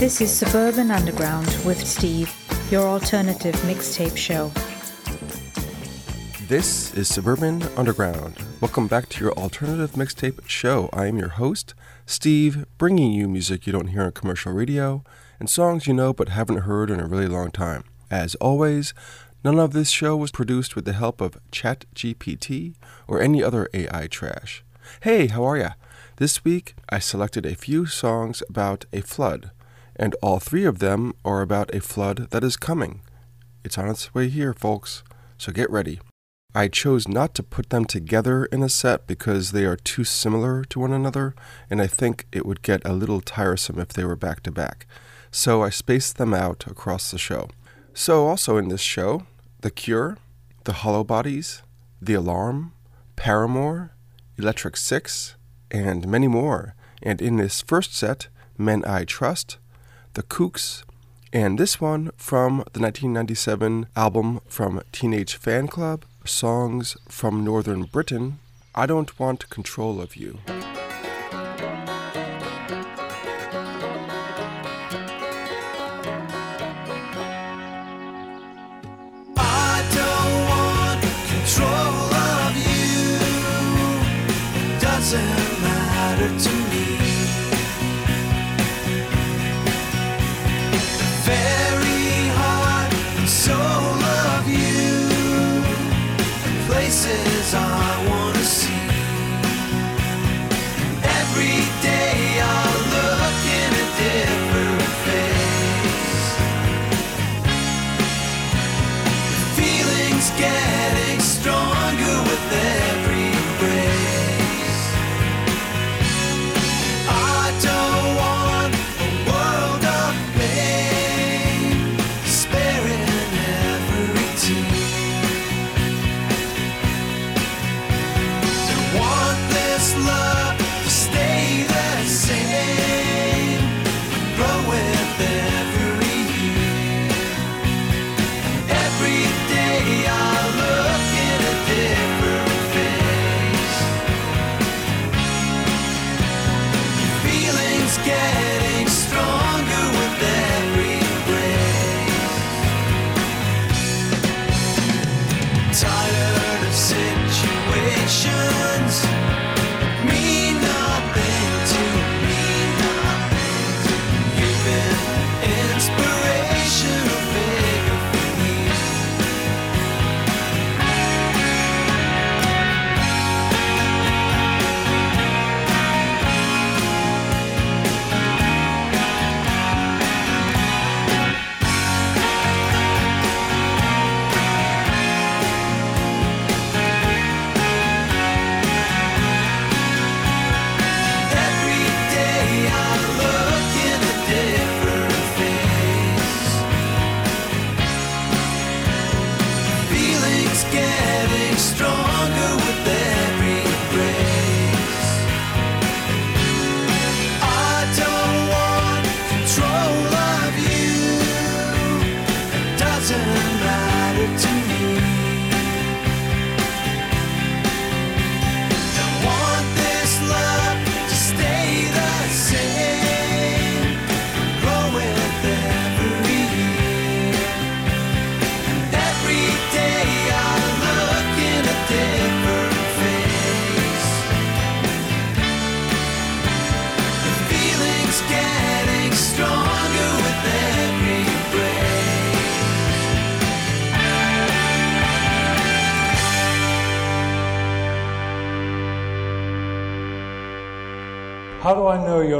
This is Suburban Underground with Steve, your alternative mixtape show. This is Suburban Underground. Welcome back to your alternative mixtape show. I am your host, Steve, bringing you music you don't hear on commercial radio and songs you know but haven't heard in a really long time. As always, none of this show was produced with the help of ChatGPT or any other AI trash. Hey, how are ya? This week, I selected a few songs about a flood, and all three of them are about a flood that is coming. It's on its way here, folks, so get ready. I chose not to put them together in a set because they are too similar to one another, and I think it would get a little tiresome if they were back to back. So I spaced them out across the show. So, also in this show, The Cure, The Hollowbodies, The Alarm, Paramore, Electric Six, and many more. And in this first set, Men I Trust, The Kooks, and this one from the 1997 album from Teenage Fanclub, Songs from Northern Britain, I Don't Want Control of You. How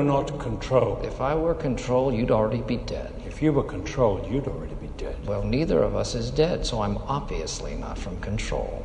you're not control? If I were control, you'd already be dead. If you were control, you'd already be dead. Well, neither of us is dead, so I'm obviously not from control.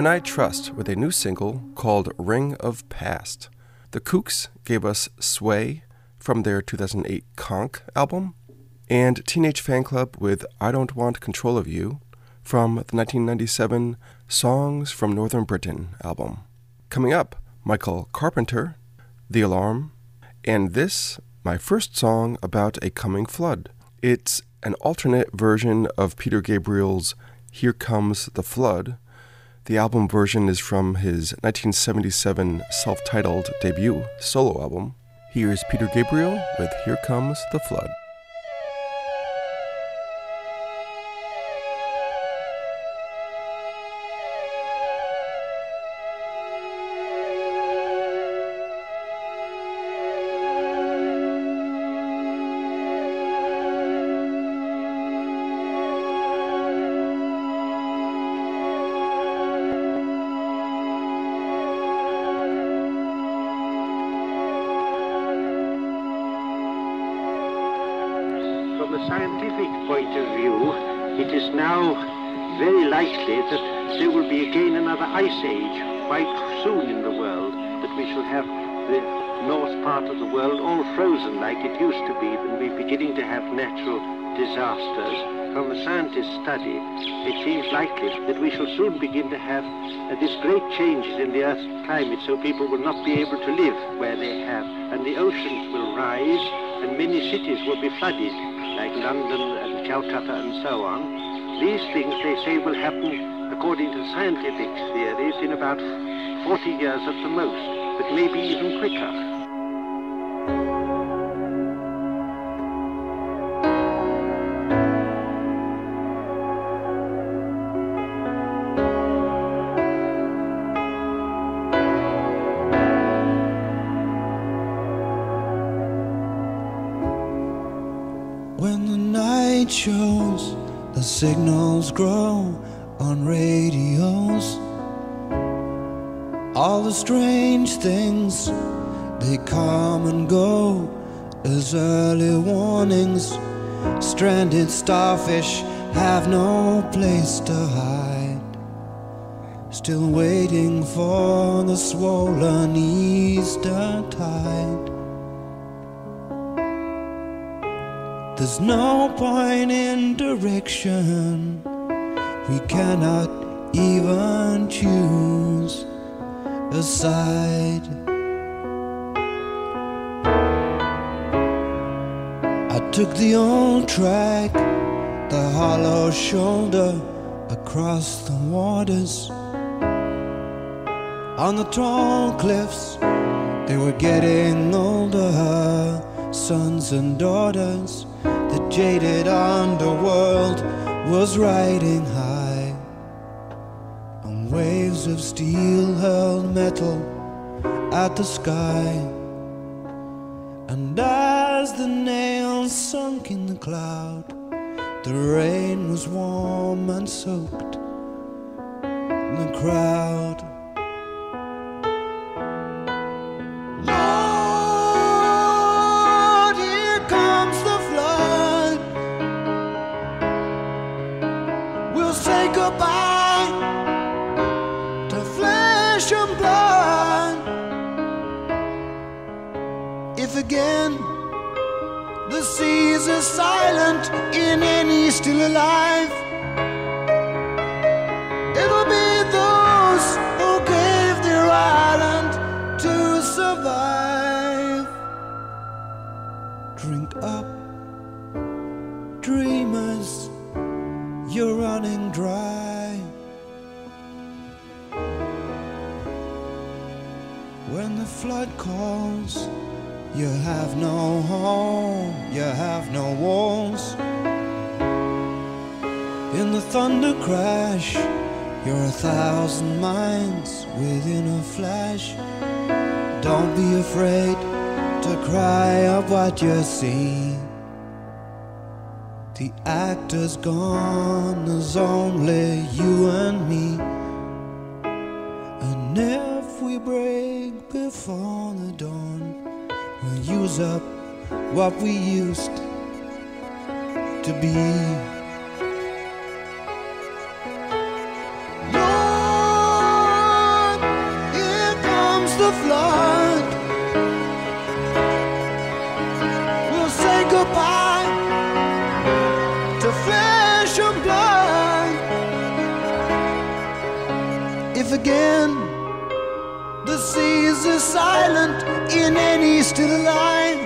Men I Trust with a new single called Ring of Past. The Kooks gave us Sway from their 2008 Konk album, and Teenage Fanclub with I Don't Want Control of You from the 1997 Songs from Northern Britain album. Coming up, Michael Carpenter, The Alarm, and this, my first song about a coming flood. It's an alternate version of Peter Gabriel's Here Comes the Flood. The album version is from his 1977 self titled debut solo album. Here's Peter Gabriel with Here Comes the Flood. Earth's climate, so people will not be able to live where they have, and the oceans will rise, and many cities will be flooded like London and Calcutta and so on. These things, they say, will happen, according to scientific theories, in about 40 years at the most, but maybe even quicker. Shows, the signals grow on radios. All the strange things, they come and go as early warnings. Stranded starfish have no place to hide. Still waiting for the swollen Easter tide. There's no point in direction. We cannot even choose a side. I took the old track, the hollow shoulder across the waters. On the tall cliffs, they were getting older, sons and daughters. Jaded underworld was riding high on waves of steel hurled metal at the sky. And as the nails sunk in the cloud, the rain was warm and soaked the crowd. Again the seas are silent in any still alive, it'll be those who gave their island to survive. Drink up, dreamers, you're running dry. When the flood calls, you have no home, you have no walls. In the thunder crash, you're a thousand miles within a flash. Don't be afraid to cry up what you see. The actor's gone, there's only you and me. And if we break before the dawn, we'll use up what we used to be. Lord, here comes the flood. We'll say goodbye to flesh and blood. If again seas are silent in any still line.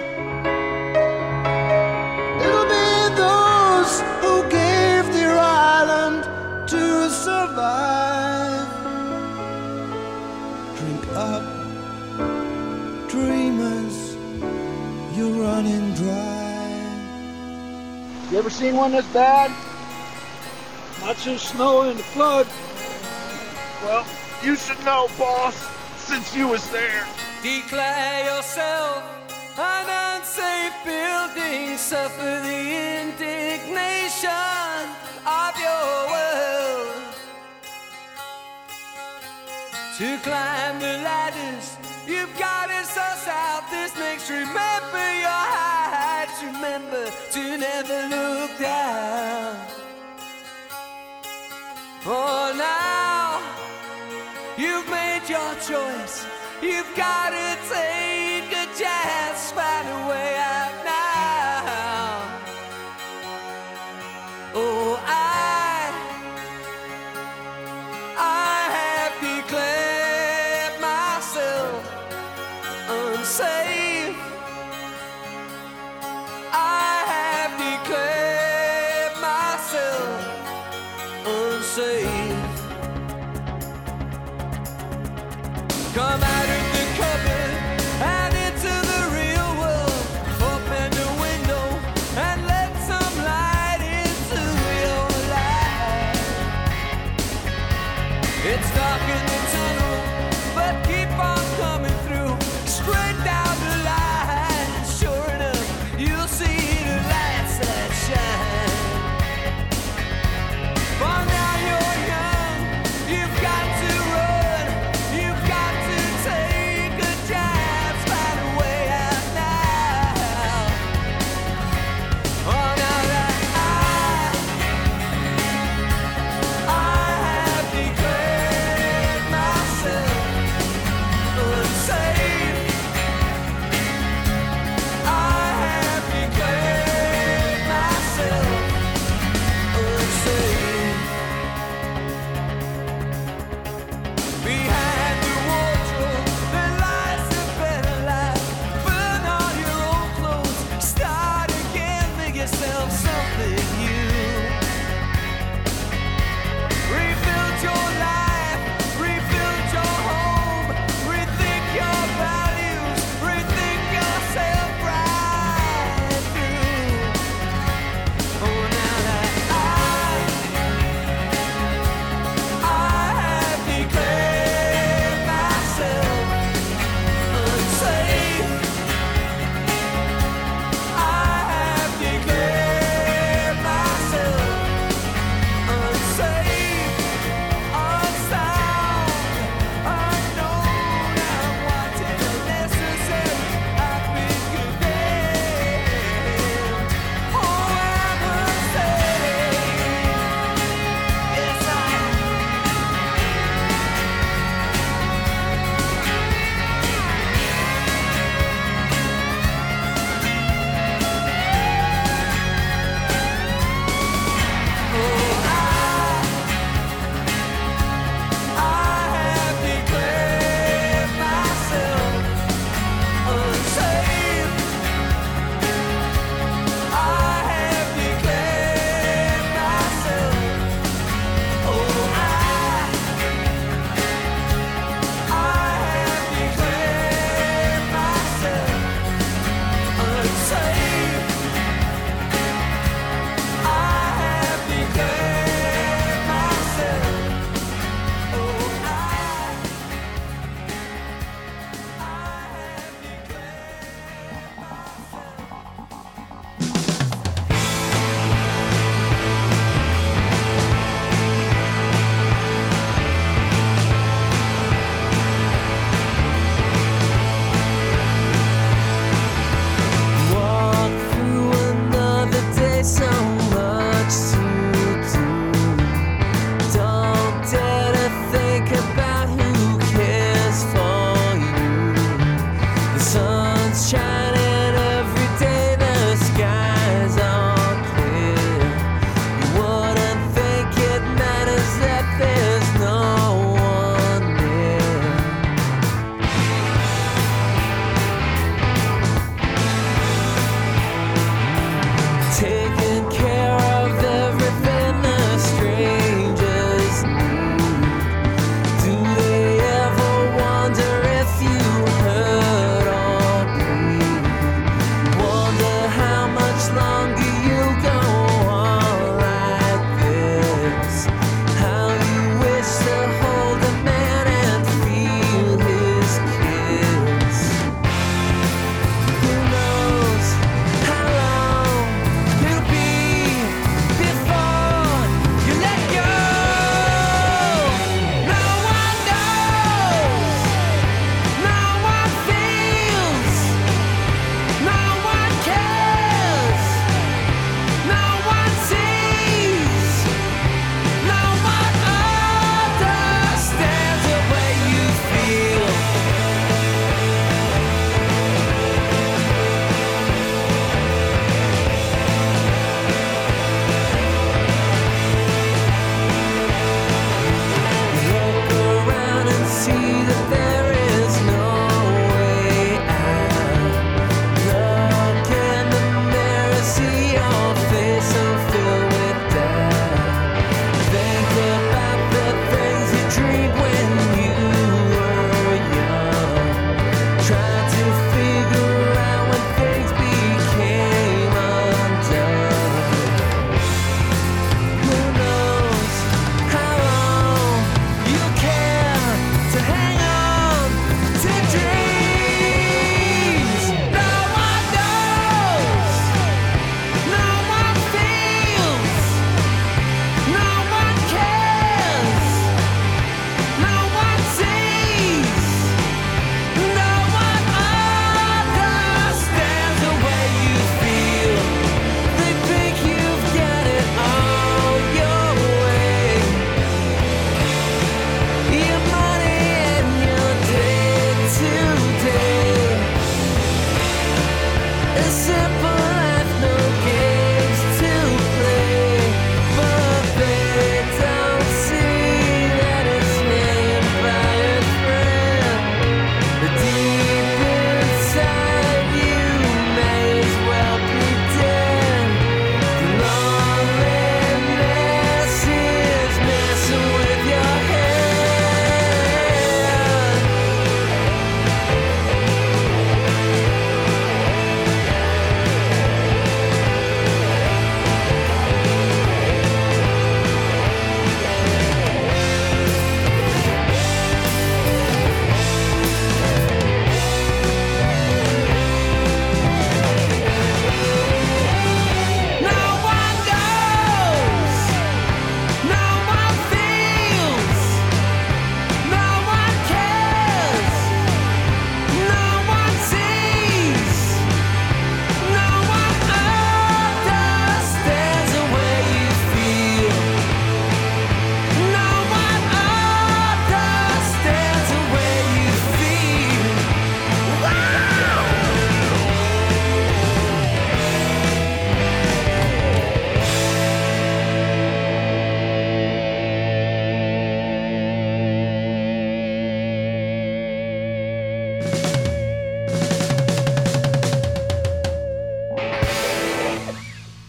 It'll be those who gave their island to survive. Drink up, dreamers, you're running dry. You ever seen one this bad? Not since snow and flood. Well, you should know, boss, since you was there. Declare yourself an unsafe building. Suffer the indignation of your world. To climb the ladders, you've got to suss out this next. Remember your heights. Remember to never look down. For now, choice. You've got to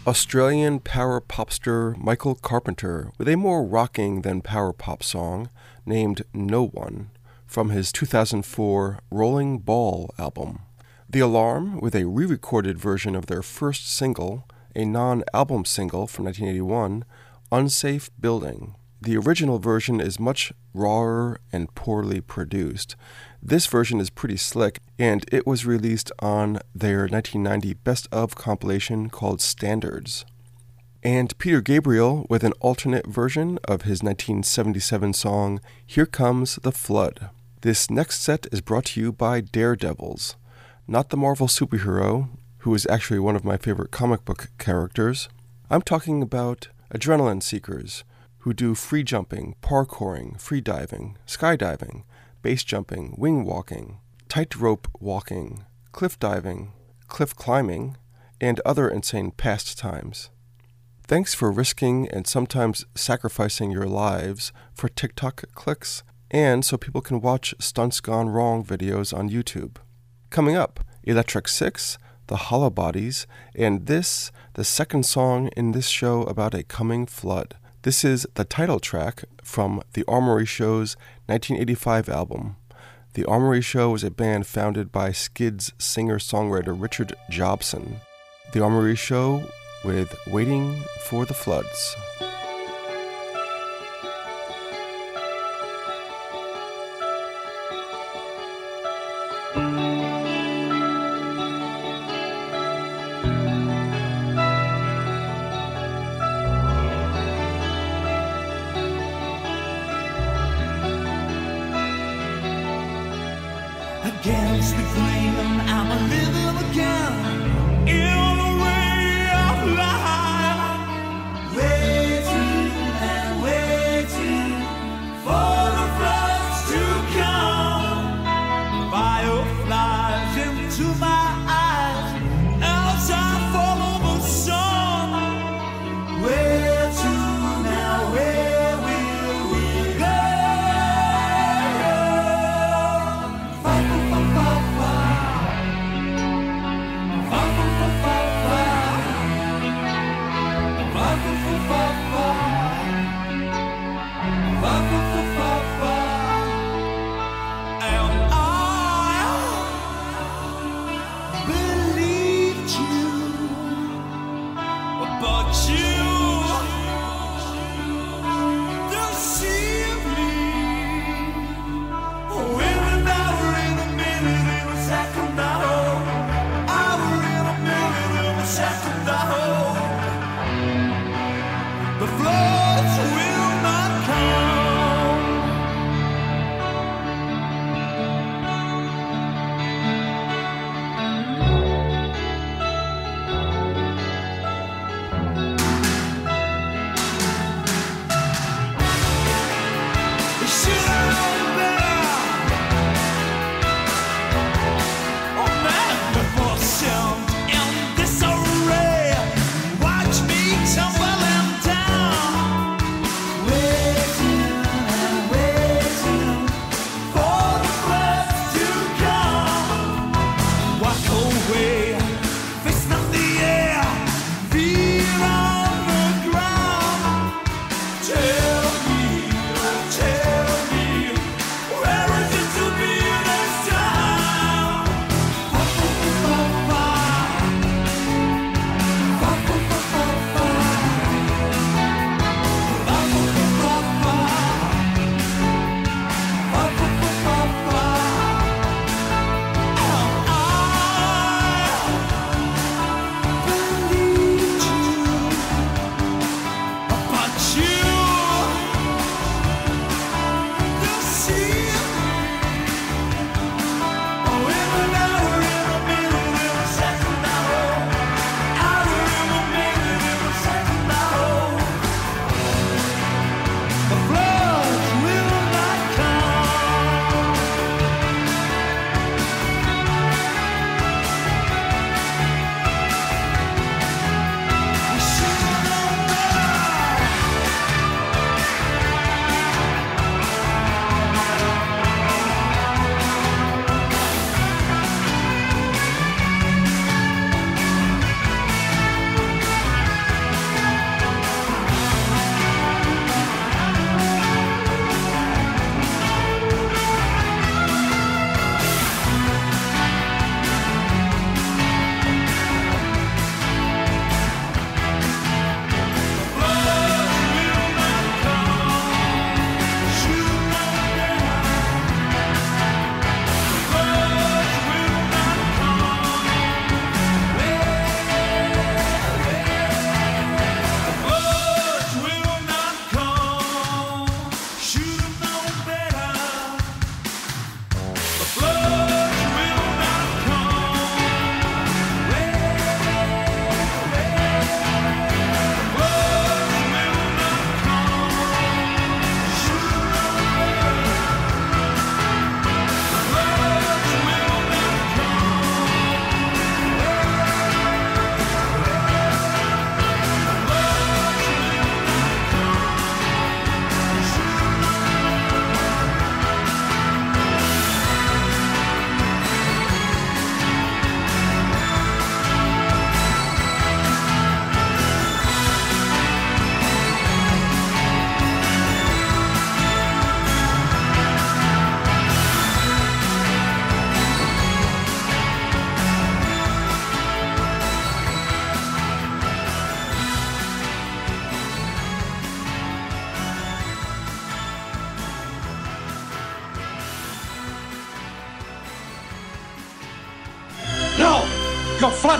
Australian power popster Michael Carpenter with a more rocking than power pop song named No One from his 2004 Rolling Ball album. The Alarm with a re recorded version of their first single, a non album single from 1981, Unsafe Building. The original version is much rawer and poorly produced. This version is pretty slick, and it was released on their 1990 Best of compilation called Standards. And Peter Gabriel with an alternate version of his 1977 song Here Comes the Flood. This next set is brought to you by Daredevils, not the Marvel superhero, who is actually one of my favorite comic book characters. I'm talking about adrenaline seekers who do free jumping, parkouring, free diving, skydiving, base jumping, wing walking, tightrope walking, cliff diving, cliff climbing, and other insane pastimes. Thanks for risking and sometimes sacrificing your lives for TikTok clicks and so people can watch Stunts Gone Wrong videos on YouTube. Coming up, Electric Six, The Hollowbodies, and this, the second song in this show about a coming flood. This is the title track from the Armoury Show's 1985 album. The Armoury Show was a band founded by Skids singer songwriter Richard Jobson. The Armoury Show with Waiting for the Floods.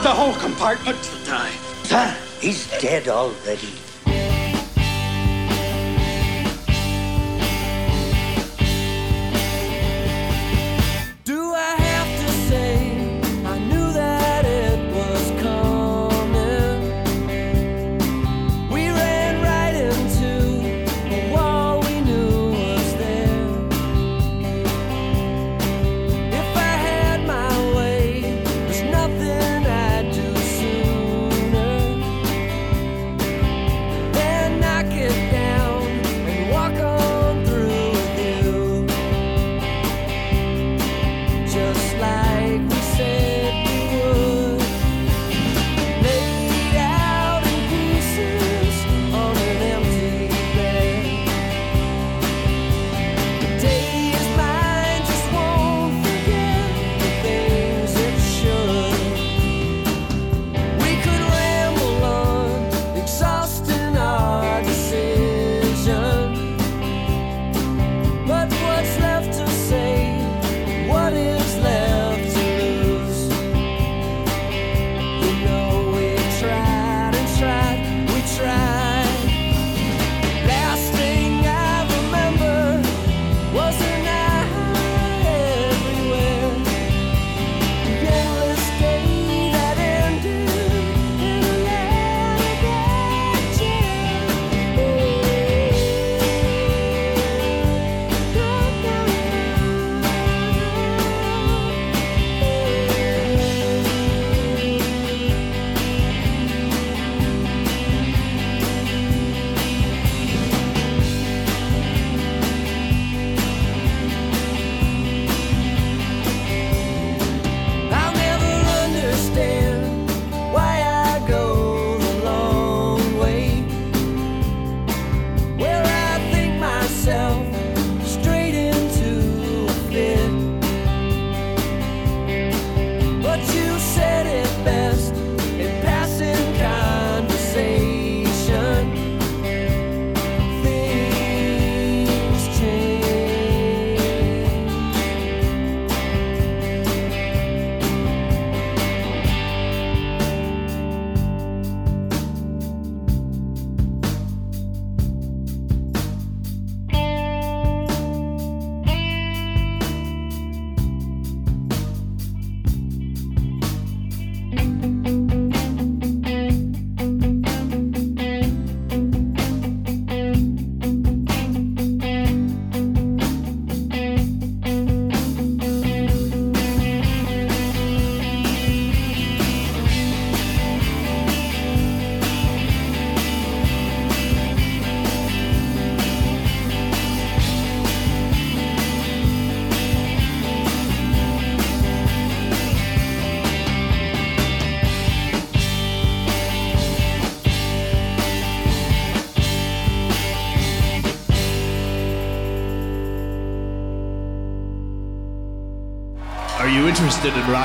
The whole compartment. He'll die. Sir, he's dead already.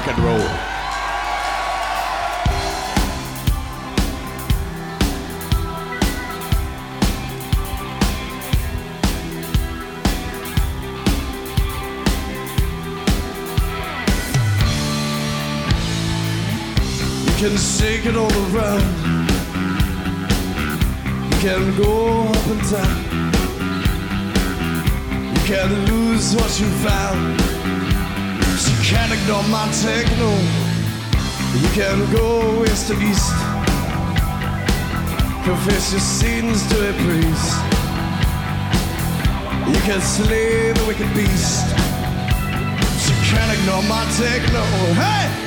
Rock and roll? You can shake it all around. You can go up and down. You can lose what you found. Can't ignore my techno. You can go west to east. Confess your sins to a priest. You can slay the wicked beast. You can't ignore my techno. Hey!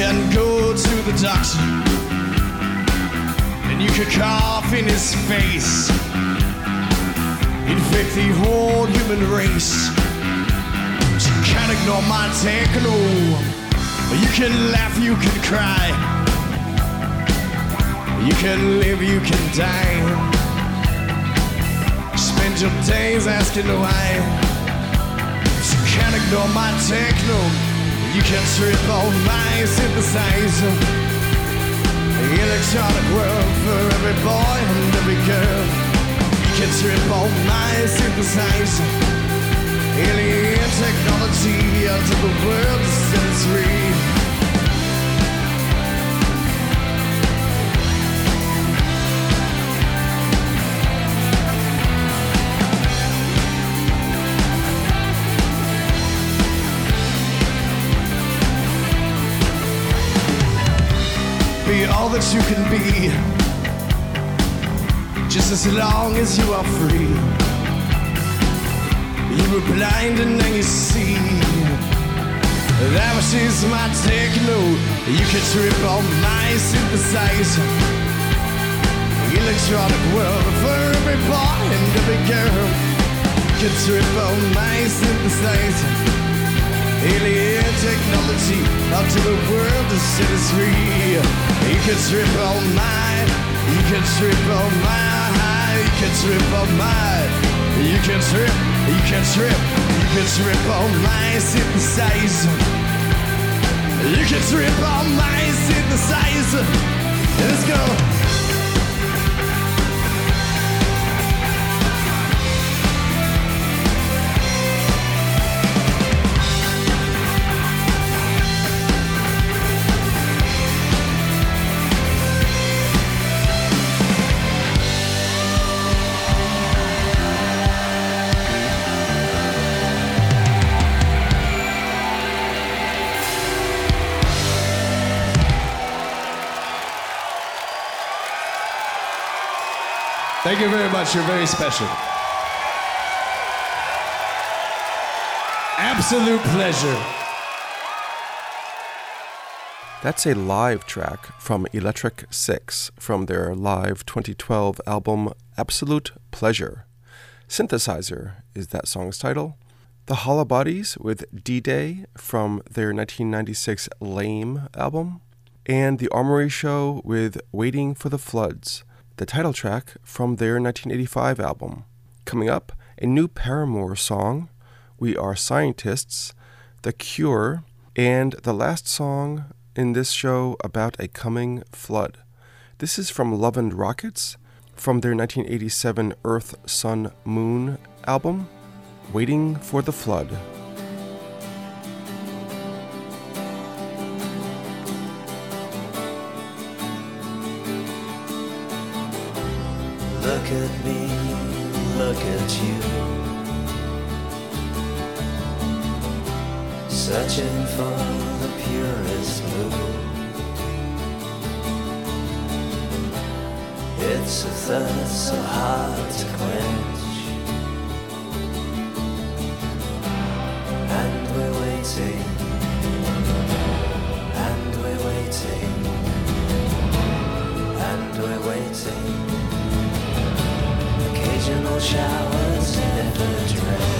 Can go to the doctor and you can cough in his face, infect the whole human race. You can't ignore my techno. You can laugh, you can cry, you can live, you can die. Spend your days asking why. You can't ignore my techno. You can trip on my synthesizer. Electronic world for every boy and every girl. You can trip on my synthesizer. Alien technology out of the world to set be all that you can be. Just as long as you are free. You were blind and now you see. That was just my techno. You can trip on my synthesizer. Electronic world for every boy and every girl. You can trip on my synthesizer. Alien technology out to the world to set us free. You can trip on my, you can trip on my, you can trip on my, you can trip, you can trip, you can trip on my synthesizer. You can trip on my synthesizer. Let's go. Thank you very much. You're very special. Absolute pleasure. That's a live track from Electric Six from their live 2012 album Absolute Pleasure. Synthesizer is that song's title. The Hollowbodies with D Day from their 1996 Lame album. And The Armoury Show with Waiting for the Floods the title track from their 1985 album. Coming up, a new Paramore song, We Are Scientists, The Cure, and the last song in this show about a coming flood. This is from Love and Rockets from their 1987 Earth, Sun, Moon album, Waiting for the Flood. Look at me, look at you. Searching for the purest blue. It's a thirst so hard to quench. And we're waiting. And we're waiting. And we're waiting occasional showers never drench.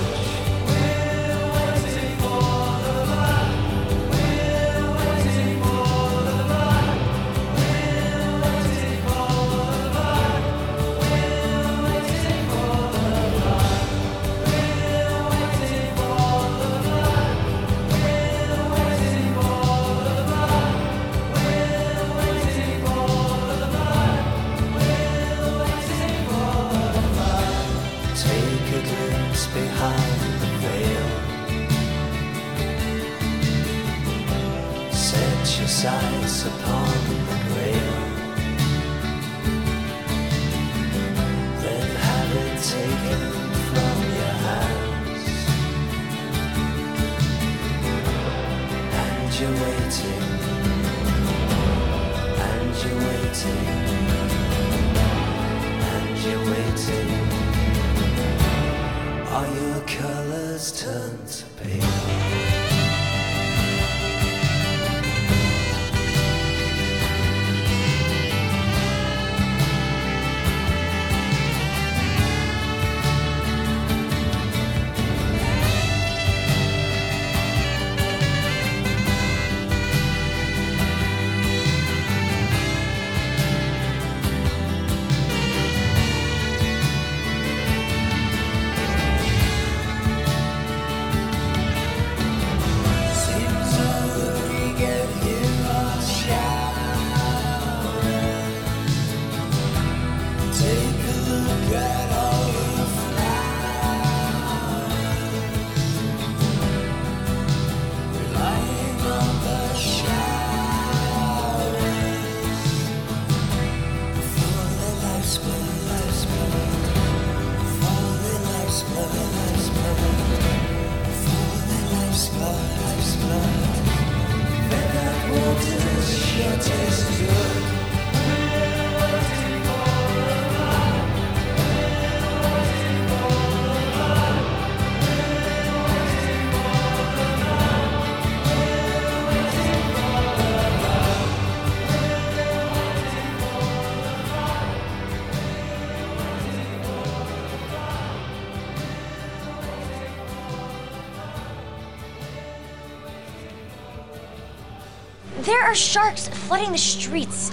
are sharks flooding the streets?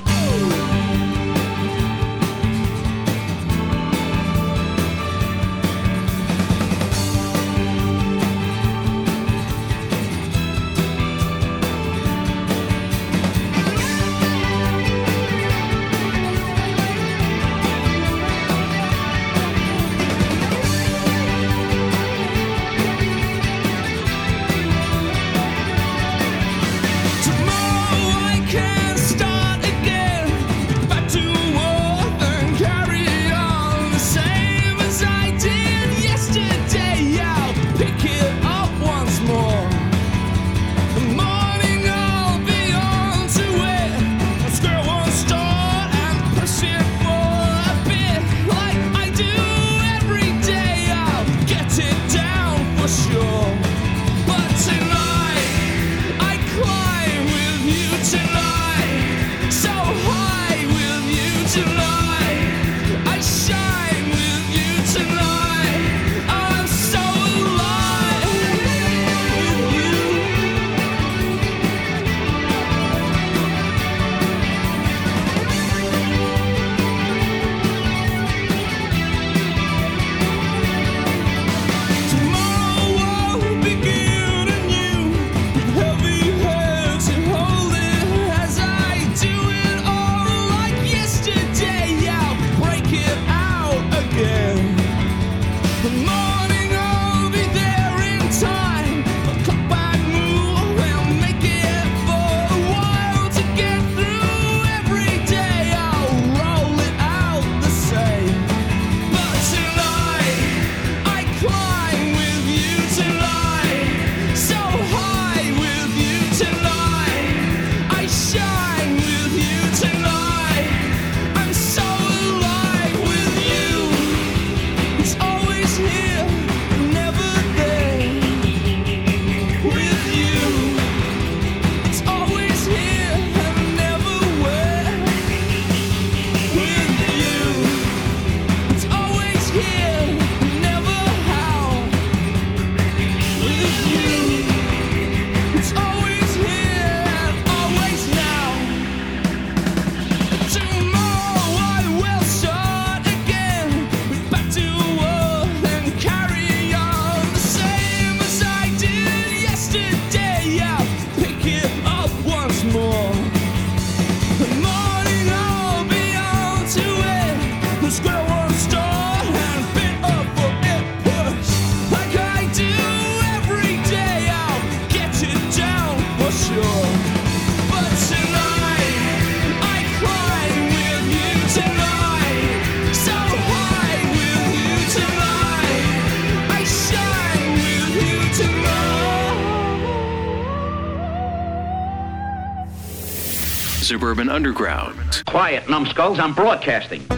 Underground. Quiet, numbskulls, I'm broadcasting.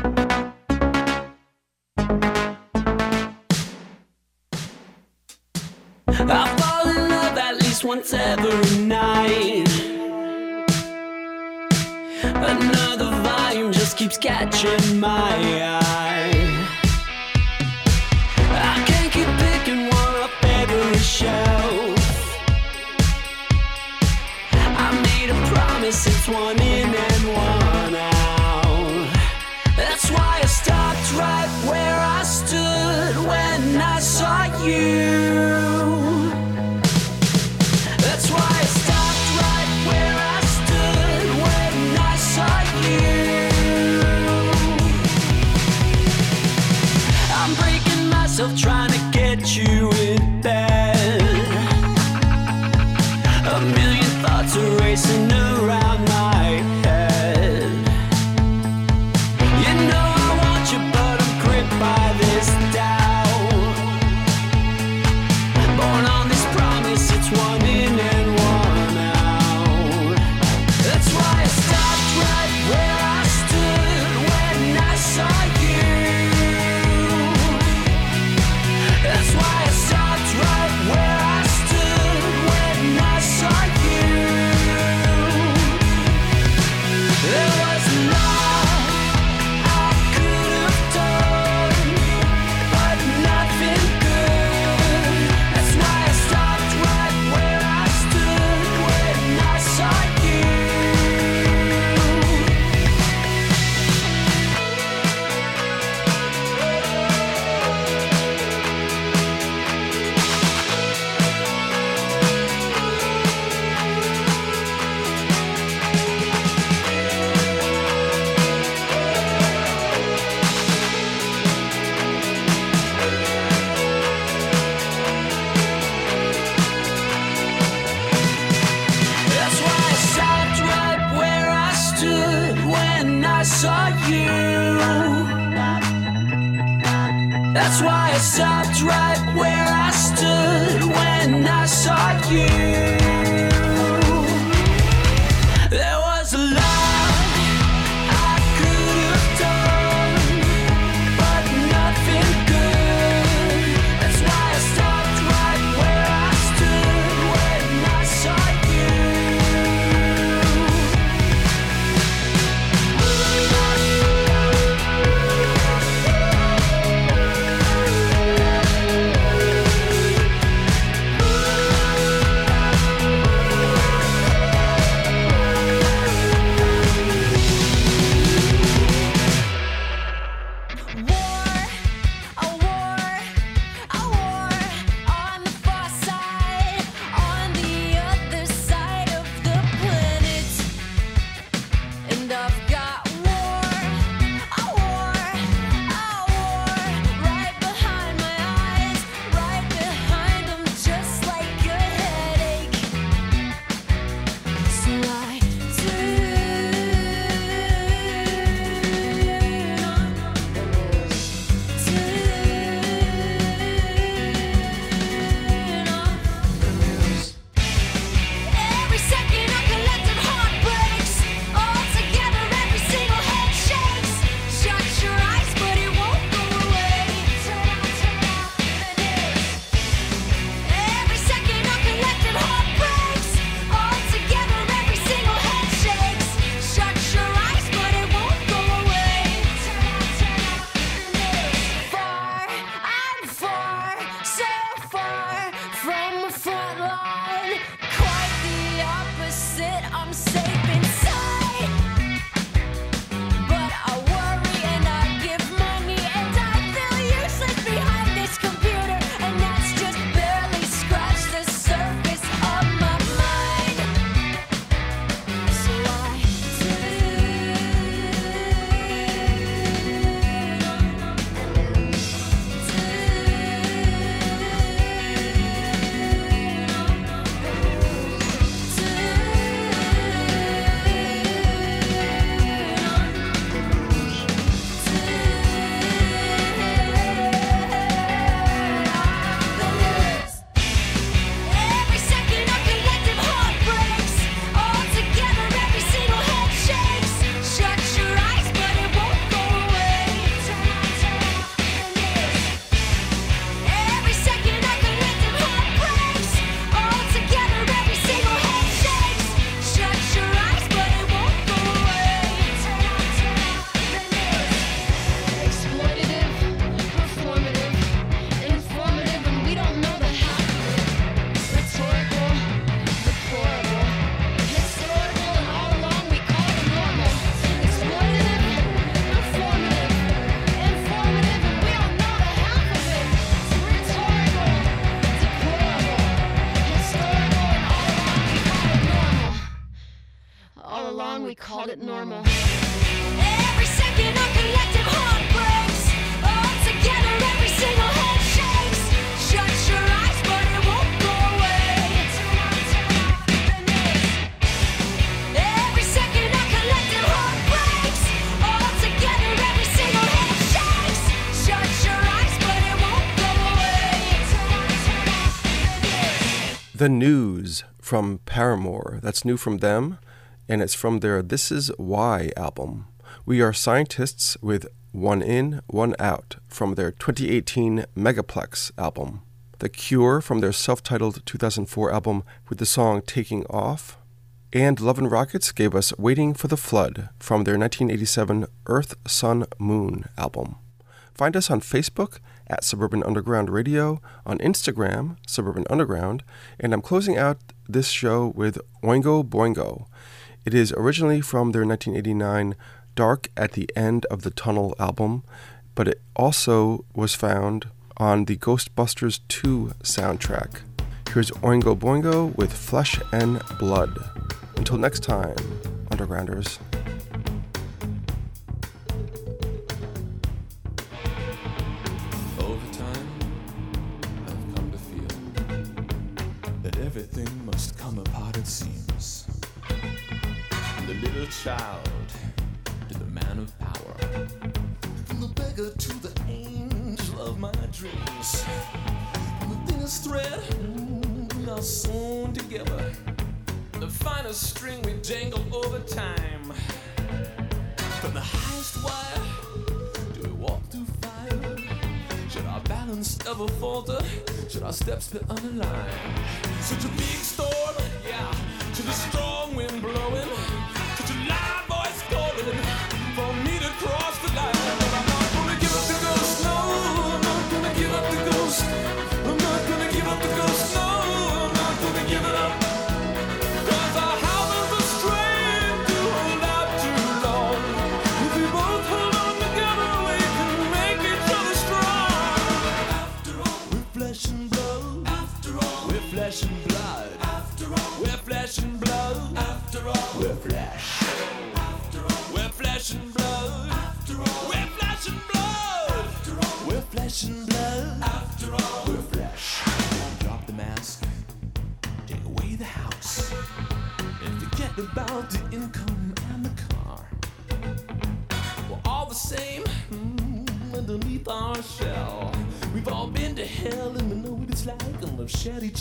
News from Paramore. That's new from them, and it's from their This Is Why album. We are scientists with One In, One Out from their 2018 Megaplex album. The Cure from their self titled 2004 album with the song Taking Off. And Love and Rockets gave us Waiting for the Flood from their 1987 Earth, Sun, Moon album. Find us on Facebook at Suburban Underground Radio, on Instagram, Suburban Underground, and I'm closing out this show with Oingo Boingo. It is originally from their 1989 Dark at the End of the Tunnel album, but it also was found on the Ghostbusters 2 soundtrack. Here's Oingo Boingo with Flesh and Blood. Until next time, Undergrounders. child to the man of power, from the beggar to the angel of my dreams. From the thinnest thread, we are sewn together. The finest string we dangle over time. From the highest wire, do we walk through fire? Should our balance ever falter? Should our steps be unaligned? Such a big storm, yeah, to destroy.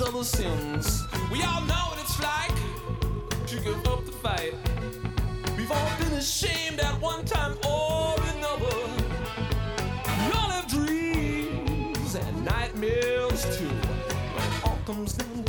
each sins. We all know what it's like to give up the fight. We've all been ashamed at one time or another. We all have dreams and nightmares too. But all comes down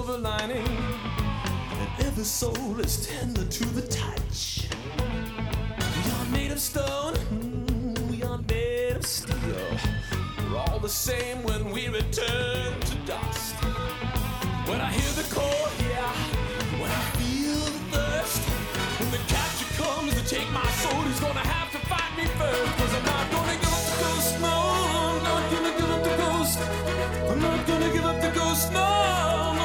silver lining, and every soul is tender to the touch. We are made of stone, mm, we are made of steel. We're all the same when we return to dust. When I hear the call, yeah, when I feel the thirst, when the capture comes to take my soul, who's gonna have to fight me first? Cause I'm not gonna give up the ghost, no, I'm not gonna give up the ghost. I'm not gonna give up the ghost, no.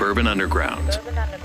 Suburban Underground. Suburban Underground.